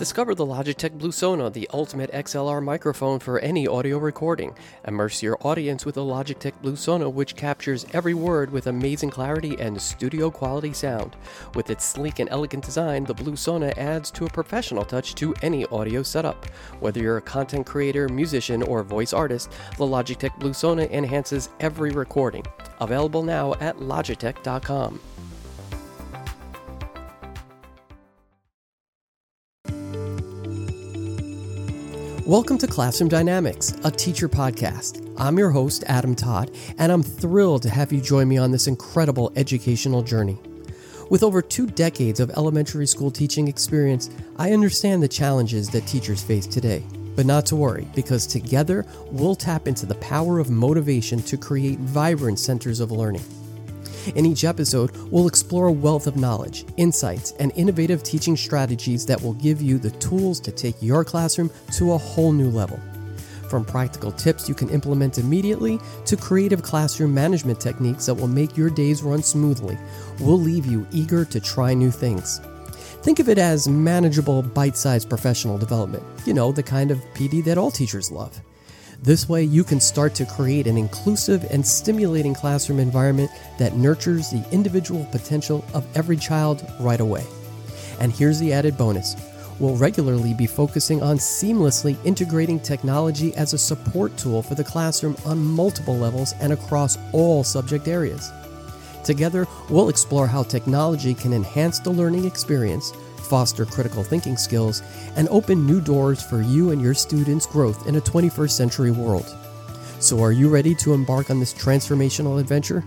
Discover the Logitech Blue Sona, the ultimate XLR microphone for any audio recording. Immerse your audience with the Logitech Blue Sona, which captures every word with amazing clarity and studio quality sound. With its sleek and elegant design, the Blue Sona adds to a professional touch to any audio setup. Whether you're a content creator, musician, or voice artist, the Logitech Blue Sona enhances every recording. Available now at Logitech.com. Welcome to Classroom Dynamics, a teacher podcast. I'm your host, Adam Todd, and I'm thrilled to have you join me on this incredible educational journey. With over two decades of elementary school teaching experience, I understand the challenges that teachers face today. But not to worry, because together we'll tap into the power of motivation to create vibrant centers of learning. In each episode, we'll explore a wealth of knowledge, insights, and innovative teaching strategies that will give you the tools to take your classroom to a whole new level. From practical tips you can implement immediately to creative classroom management techniques that will make your days run smoothly, we'll leave you eager to try new things. Think of it as manageable, bite sized professional development. You know, the kind of PD that all teachers love. This way, you can start to create an inclusive and stimulating classroom environment that nurtures the individual potential of every child right away. And here's the added bonus we'll regularly be focusing on seamlessly integrating technology as a support tool for the classroom on multiple levels and across all subject areas. Together, we'll explore how technology can enhance the learning experience foster critical thinking skills, and open new doors for you and your students' growth in a 21st century world. So, are you ready to embark on this transformational adventure?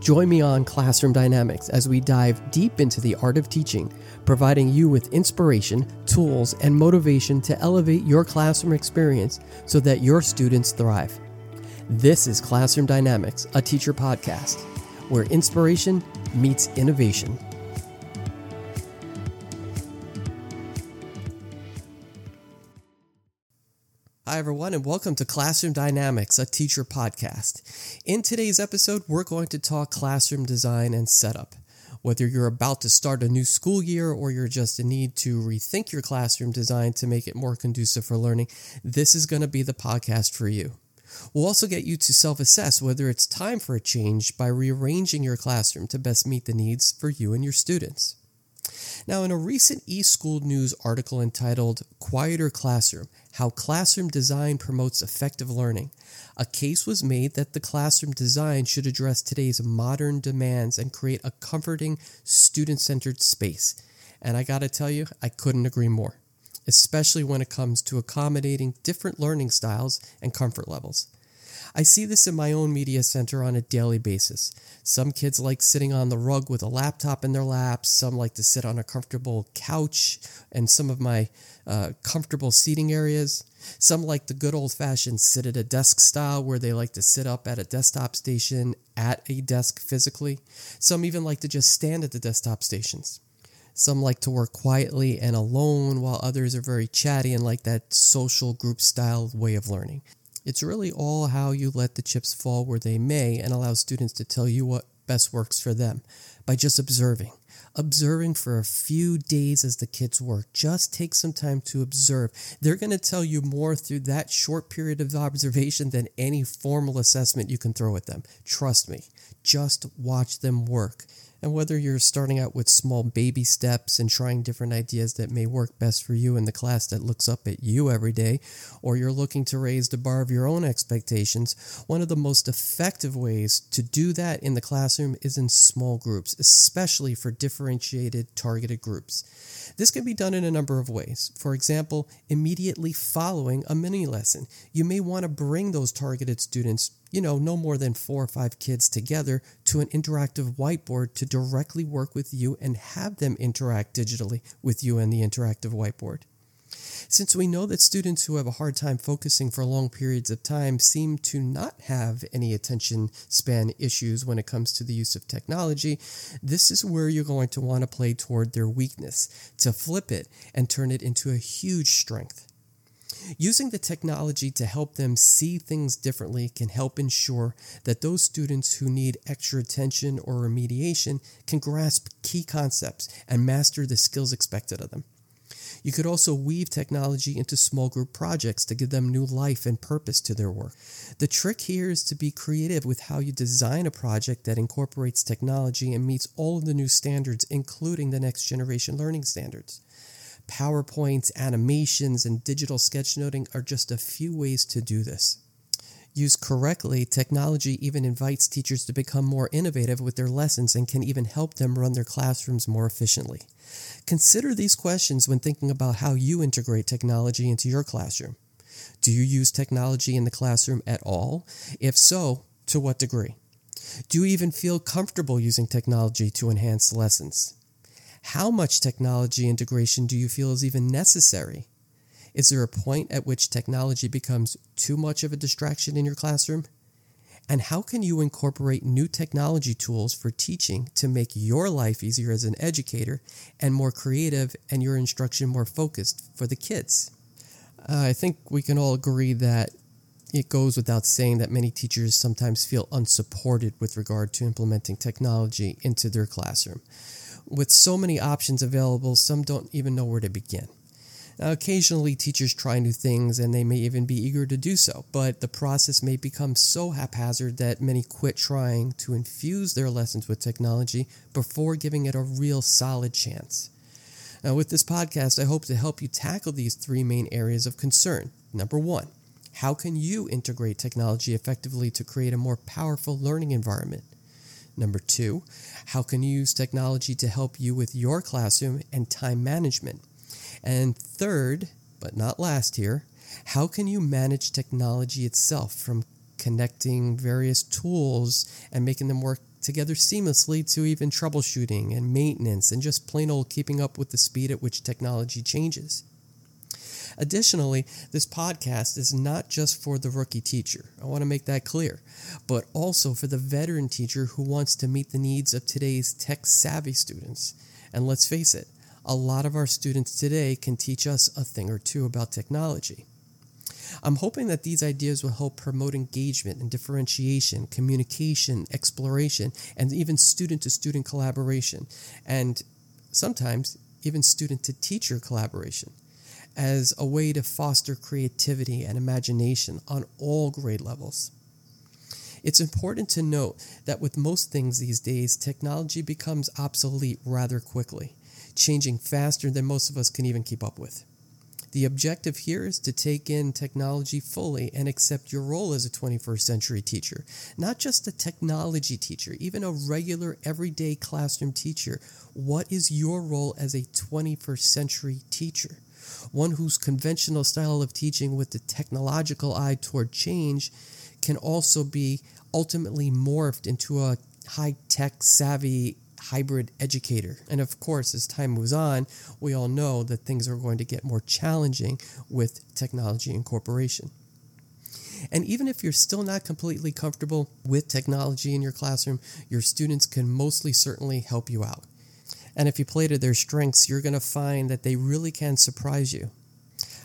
Join me on Classroom Dynamics as we dive deep into the art of teaching, providing you with inspiration, tools, and motivation to elevate your classroom experience so that your students thrive. This is Classroom Dynamics, a teacher podcast, where inspiration meets innovation. Hi, everyone, and welcome to Classroom Dynamics, a teacher podcast. In today's episode, we're going to talk classroom design and setup. Whether you're about to start a new school year or you're just in need to rethink your classroom design to make it more conducive for learning, this is going to be the podcast for you. We'll also get you to self assess whether it's time for a change by rearranging your classroom to best meet the needs for you and your students. Now, in a recent eSchool News article entitled Quieter Classroom How Classroom Design Promotes Effective Learning, a case was made that the classroom design should address today's modern demands and create a comforting, student centered space. And I gotta tell you, I couldn't agree more, especially when it comes to accommodating different learning styles and comfort levels. I see this in my own media center on a daily basis. Some kids like sitting on the rug with a laptop in their laps, some like to sit on a comfortable couch and some of my uh, comfortable seating areas. Some like the good old fashioned sit at a desk style where they like to sit up at a desktop station at a desk physically. Some even like to just stand at the desktop stations. Some like to work quietly and alone, while others are very chatty and like that social group style way of learning. It's really all how you let the chips fall where they may and allow students to tell you what best works for them by just observing. Observing for a few days as the kids work. Just take some time to observe. They're going to tell you more through that short period of observation than any formal assessment you can throw at them. Trust me. Just watch them work. And whether you're starting out with small baby steps and trying different ideas that may work best for you in the class that looks up at you every day, or you're looking to raise the bar of your own expectations, one of the most effective ways to do that in the classroom is in small groups, especially for differentiated targeted groups. This can be done in a number of ways. For example, immediately following a mini lesson, you may want to bring those targeted students you know, no more than four or five kids together to an interactive whiteboard to directly work with you and have them interact digitally with you and the interactive whiteboard. Since we know that students who have a hard time focusing for long periods of time seem to not have any attention span issues when it comes to the use of technology, this is where you're going to want to play toward their weakness to flip it and turn it into a huge strength. Using the technology to help them see things differently can help ensure that those students who need extra attention or remediation can grasp key concepts and master the skills expected of them. You could also weave technology into small group projects to give them new life and purpose to their work. The trick here is to be creative with how you design a project that incorporates technology and meets all of the new standards, including the next generation learning standards. PowerPoints, animations, and digital sketchnoting are just a few ways to do this. Used correctly, technology even invites teachers to become more innovative with their lessons and can even help them run their classrooms more efficiently. Consider these questions when thinking about how you integrate technology into your classroom. Do you use technology in the classroom at all? If so, to what degree? Do you even feel comfortable using technology to enhance lessons? How much technology integration do you feel is even necessary? Is there a point at which technology becomes too much of a distraction in your classroom? And how can you incorporate new technology tools for teaching to make your life easier as an educator and more creative and your instruction more focused for the kids? Uh, I think we can all agree that it goes without saying that many teachers sometimes feel unsupported with regard to implementing technology into their classroom. With so many options available, some don't even know where to begin. Now, occasionally, teachers try new things and they may even be eager to do so, but the process may become so haphazard that many quit trying to infuse their lessons with technology before giving it a real solid chance. Now, with this podcast, I hope to help you tackle these three main areas of concern. Number one, how can you integrate technology effectively to create a more powerful learning environment? Number two, how can you use technology to help you with your classroom and time management? And third, but not last here, how can you manage technology itself from connecting various tools and making them work together seamlessly to even troubleshooting and maintenance and just plain old keeping up with the speed at which technology changes? Additionally, this podcast is not just for the rookie teacher. I want to make that clear, but also for the veteran teacher who wants to meet the needs of today's tech savvy students. And let's face it, a lot of our students today can teach us a thing or two about technology. I'm hoping that these ideas will help promote engagement and differentiation, communication, exploration, and even student to student collaboration, and sometimes even student to teacher collaboration as a way to foster creativity and imagination on all grade levels. It's important to note that with most things these days, technology becomes obsolete rather quickly changing faster than most of us can even keep up with. The objective here is to take in technology fully and accept your role as a 21st century teacher, not just a technology teacher, even a regular everyday classroom teacher. What is your role as a 21st century teacher? One whose conventional style of teaching with the technological eye toward change can also be ultimately morphed into a high tech savvy hybrid educator. And of course, as time moves on, we all know that things are going to get more challenging with technology incorporation. And even if you're still not completely comfortable with technology in your classroom, your students can mostly certainly help you out. And if you play to their strengths, you're going to find that they really can surprise you.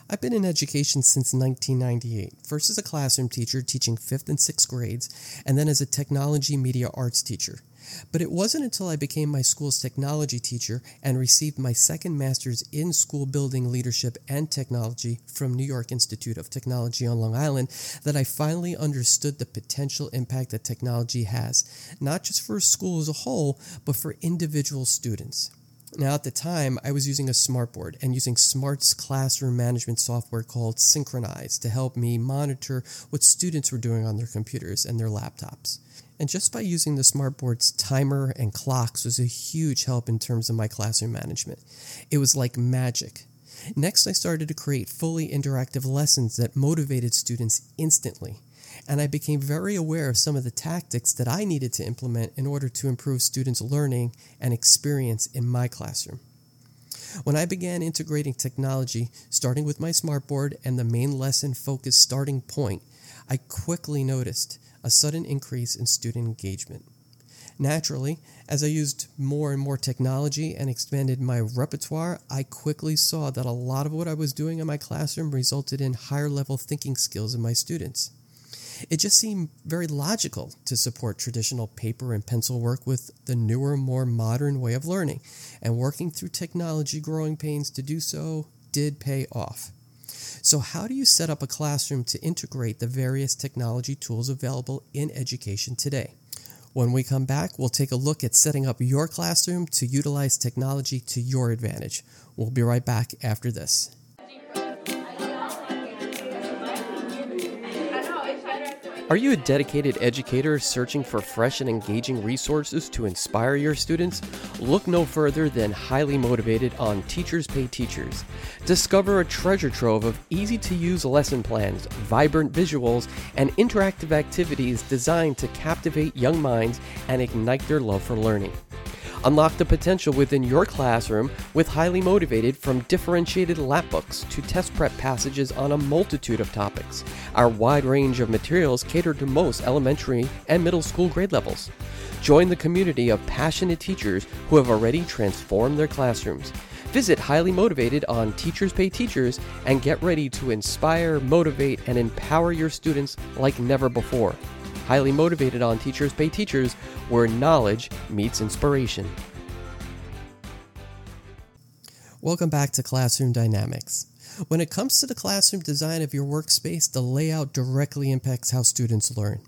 I've been in education since 1998, first as a classroom teacher teaching fifth and sixth grades, and then as a technology media arts teacher. But it wasn't until I became my school's technology teacher and received my second master's in school building leadership and technology from New York Institute of Technology on Long Island that I finally understood the potential impact that technology has, not just for a school as a whole, but for individual students. Now, at the time, I was using a smartboard and using Smart's classroom management software called SynchronEyes to help me monitor what students were doing on their computers and their laptops. And just by using the smartboard's timer and clocks was a huge help in terms of my classroom management. It was like magic. Next, I started to create fully interactive lessons that motivated students instantly. And I became very aware of some of the tactics that I needed to implement in order to improve students' learning and experience in my classroom. When I began integrating technology, starting with my smartboard and the main lesson focused starting point, I quickly noticed a sudden increase in student engagement. Naturally, as I used more and more technology and expanded my repertoire, I quickly saw that a lot of what I was doing in my classroom resulted in higher level thinking skills in my students. It just seemed very logical to support traditional paper and pencil work with the newer, more modern way of learning, and working through technology growing pains to do so did pay off. So, how do you set up a classroom to integrate the various technology tools available in education today? When we come back, we'll take a look at setting up your classroom to utilize technology to your advantage. We'll be right back after this. Are you a dedicated educator searching for fresh and engaging resources to inspire your students? Look no further than Highly Motivated on Teachers Pay Teachers. Discover a treasure trove of easy to use lesson plans, vibrant visuals, and interactive activities designed to captivate young minds and ignite their love for learning. Unlock the potential within your classroom with highly motivated from differentiated lap books to test prep passages on a multitude of topics. Our wide range of materials cater to most elementary and middle school grade levels. Join the community of passionate teachers who have already transformed their classrooms. Visit Highly Motivated on Teachers Pay Teachers and get ready to inspire, motivate, and empower your students like never before highly motivated on Teachers Pay Teachers, where knowledge meets inspiration. Welcome back to Classroom Dynamics. When it comes to the classroom design of your workspace, the layout directly impacts how students learn.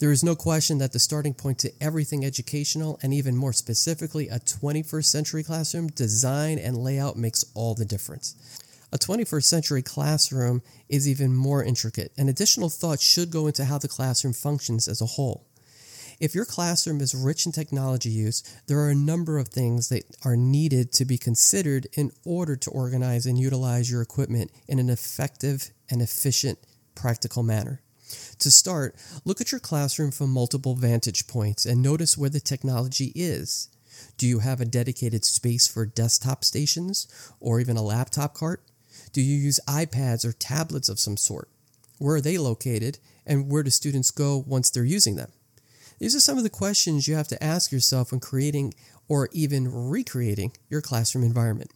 There is no question that the starting point to everything educational, and even more specifically, a 21st century classroom design and layout makes all the difference. A 21st century classroom is even more intricate, and additional thought should go into how the classroom functions as a whole. If your classroom is rich in technology use, there are a number of things that are needed to be considered in order to organize and utilize your equipment in an effective and efficient, practical manner. To start, look at your classroom from multiple vantage points and notice where the technology is. Do you have a dedicated space for desktop stations or even a laptop cart? Do you use iPads or tablets of some sort? Where are they located, and where do students go once they're using them? These are some of the questions you have to ask yourself when creating or even recreating your classroom environment.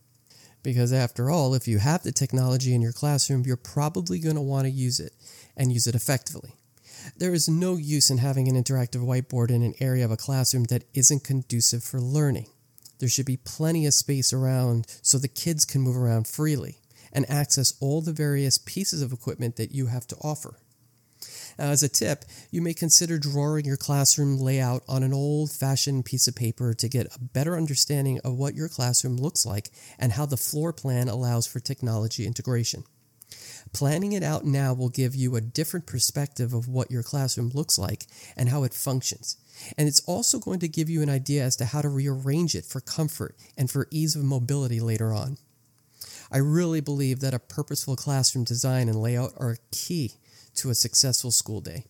Because after all, if you have the technology in your classroom, you're probably going to want to use it and use it effectively. There is no use in having an interactive whiteboard in an area of a classroom that isn't conducive for learning. There should be plenty of space around so the kids can move around freely and access all the various pieces of equipment that you have to offer. Now, as a tip, you may consider drawing your classroom layout on an old fashioned piece of paper to get a better understanding of what your classroom looks like and how the floor plan allows for technology integration. Planning it out now will give you a different perspective of what your classroom looks like and how it functions. And it's also going to give you an idea as to how to rearrange it for comfort and for ease of mobility later on. I really believe that a purposeful classroom design and layout are key to a successful school day.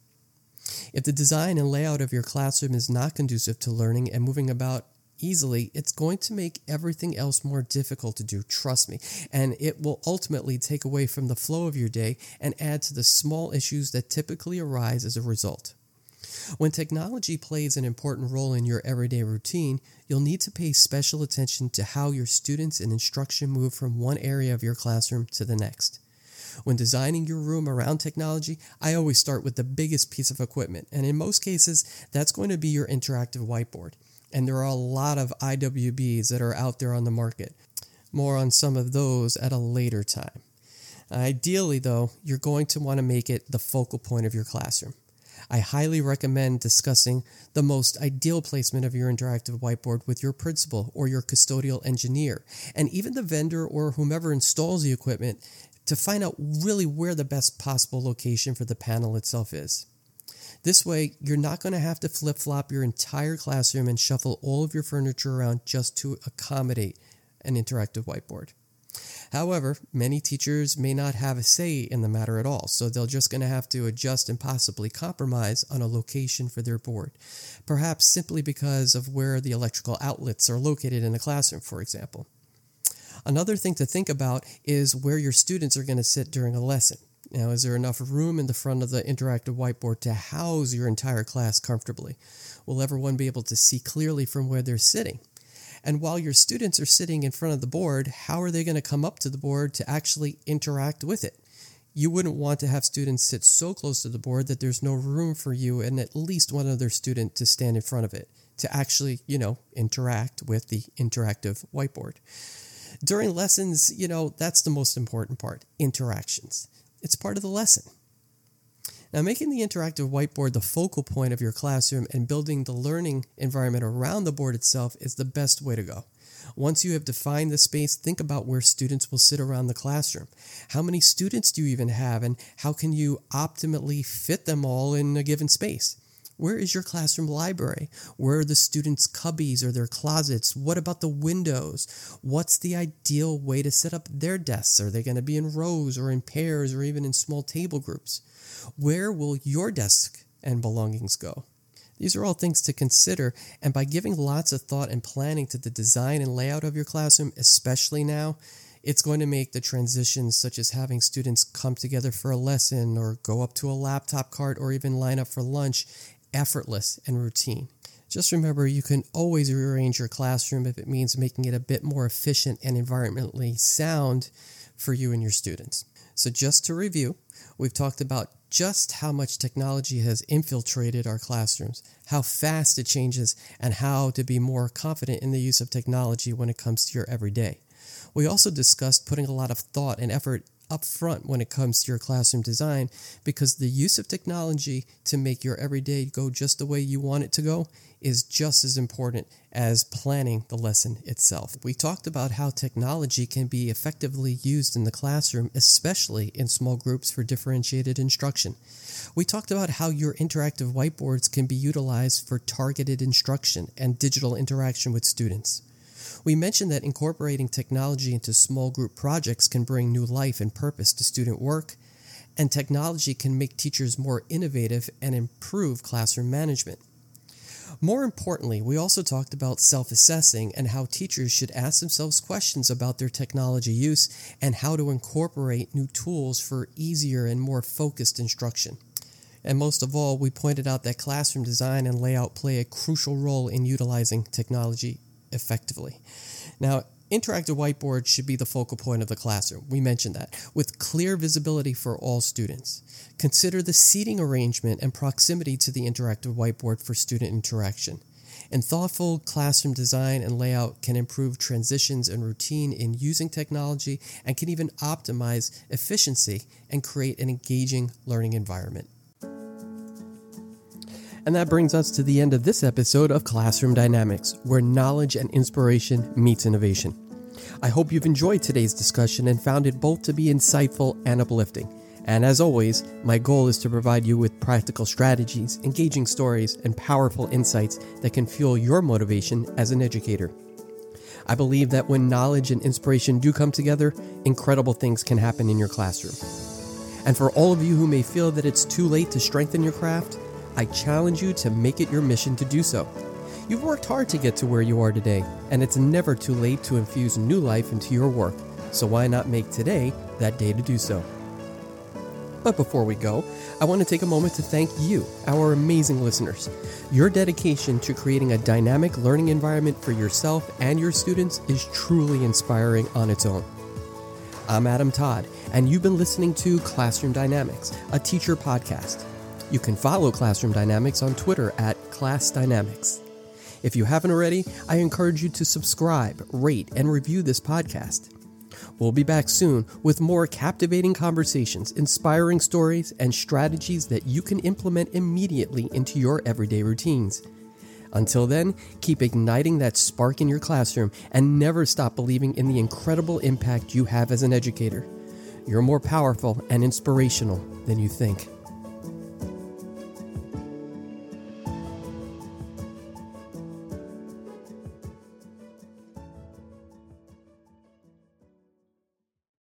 If the design and layout of your classroom is not conducive to learning and moving about easily, it's going to make everything else more difficult to do, trust me. And it will ultimately take away from the flow of your day and add to the small issues that typically arise as a result. When technology plays an important role in your everyday routine, you'll need to pay special attention to how your students and instruction move from one area of your classroom to the next. When designing your room around technology, I always start with the biggest piece of equipment, and in most cases, that's going to be your interactive whiteboard. And there are a lot of IWBs that are out there on the market. More on some of those at a later time. Ideally, though, you're going to want to make it the focal point of your classroom. I highly recommend discussing the most ideal placement of your interactive whiteboard with your principal or your custodial engineer, and even the vendor or whomever installs the equipment to find out really where the best possible location for the panel itself is. This way, you're not going to have to flip flop your entire classroom and shuffle all of your furniture around just to accommodate an interactive whiteboard. However, many teachers may not have a say in the matter at all, so they're just going to have to adjust and possibly compromise on a location for their board, perhaps simply because of where the electrical outlets are located in the classroom, for example. Another thing to think about is where your students are going to sit during a lesson. Now, is there enough room in the front of the interactive whiteboard to house your entire class comfortably? Will everyone be able to see clearly from where they're sitting? And while your students are sitting in front of the board, how are they going to come up to the board to actually interact with it? You wouldn't want to have students sit so close to the board that there's no room for you and at least one other student to stand in front of it to actually, you know, interact with the interactive whiteboard. During lessons, you know, that's the most important part interactions. It's part of the lesson. Now, making the interactive whiteboard the focal point of your classroom and building the learning environment around the board itself is the best way to go. Once you have defined the space, think about where students will sit around the classroom. How many students do you even have, and how can you optimally fit them all in a given space? Where is your classroom library? Where are the students' cubbies or their closets? What about the windows? What's the ideal way to set up their desks? Are they going to be in rows or in pairs or even in small table groups? Where will your desk and belongings go? These are all things to consider, and by giving lots of thought and planning to the design and layout of your classroom, especially now, it's going to make the transitions, such as having students come together for a lesson or go up to a laptop cart or even line up for lunch, effortless and routine. Just remember, you can always rearrange your classroom if it means making it a bit more efficient and environmentally sound for you and your students. So, just to review, we've talked about just how much technology has infiltrated our classrooms, how fast it changes, and how to be more confident in the use of technology when it comes to your everyday. We also discussed putting a lot of thought and effort up front when it comes to your classroom design because the use of technology to make your everyday go just the way you want it to go is just as important as planning the lesson itself. We talked about how technology can be effectively used in the classroom, especially in small groups for differentiated instruction. We talked about how your interactive whiteboards can be utilized for targeted instruction and digital interaction with students. We mentioned that incorporating technology into small group projects can bring new life and purpose to student work, and technology can make teachers more innovative and improve classroom management. More importantly, we also talked about self assessing and how teachers should ask themselves questions about their technology use and how to incorporate new tools for easier and more focused instruction. And most of all, we pointed out that classroom design and layout play a crucial role in utilizing technology effectively. Now, interactive whiteboards should be the focal point of the classroom. We mentioned that, with clear visibility for all students. Consider the seating arrangement and proximity to the interactive whiteboard for student interaction. And thoughtful classroom design and layout can improve transitions and routine in using technology and can even optimize efficiency and create an engaging learning environment. And that brings us to the end of this episode of Classroom Dynamics, where knowledge and inspiration meets innovation. I hope you've enjoyed today's discussion and found it both to be insightful and uplifting. And as always, my goal is to provide you with practical strategies, engaging stories, and powerful insights that can fuel your motivation as an educator. I believe that when knowledge and inspiration do come together, incredible things can happen in your classroom. And for all of you who may feel that it's too late to strengthen your craft, I challenge you to make it your mission to do so. You've worked hard to get to where you are today, and it's never too late to infuse new life into your work, so why not make today that day to do so? But before we go, I want to take a moment to thank you, our amazing listeners. Your dedication to creating a dynamic learning environment for yourself and your students is truly inspiring on its own. I'm Adam Todd, and you've been listening to Classroom Dynamics, a teacher podcast. You can follow Classroom Dynamics on Twitter at Class Dynamics. If you haven't already, I encourage you to subscribe, rate, and review this podcast. We'll be back soon with more captivating conversations, inspiring stories, and strategies that you can implement immediately into your everyday routines. Until then, keep igniting that spark in your classroom and never stop believing in the incredible impact you have as an educator. You're more powerful and inspirational than you think.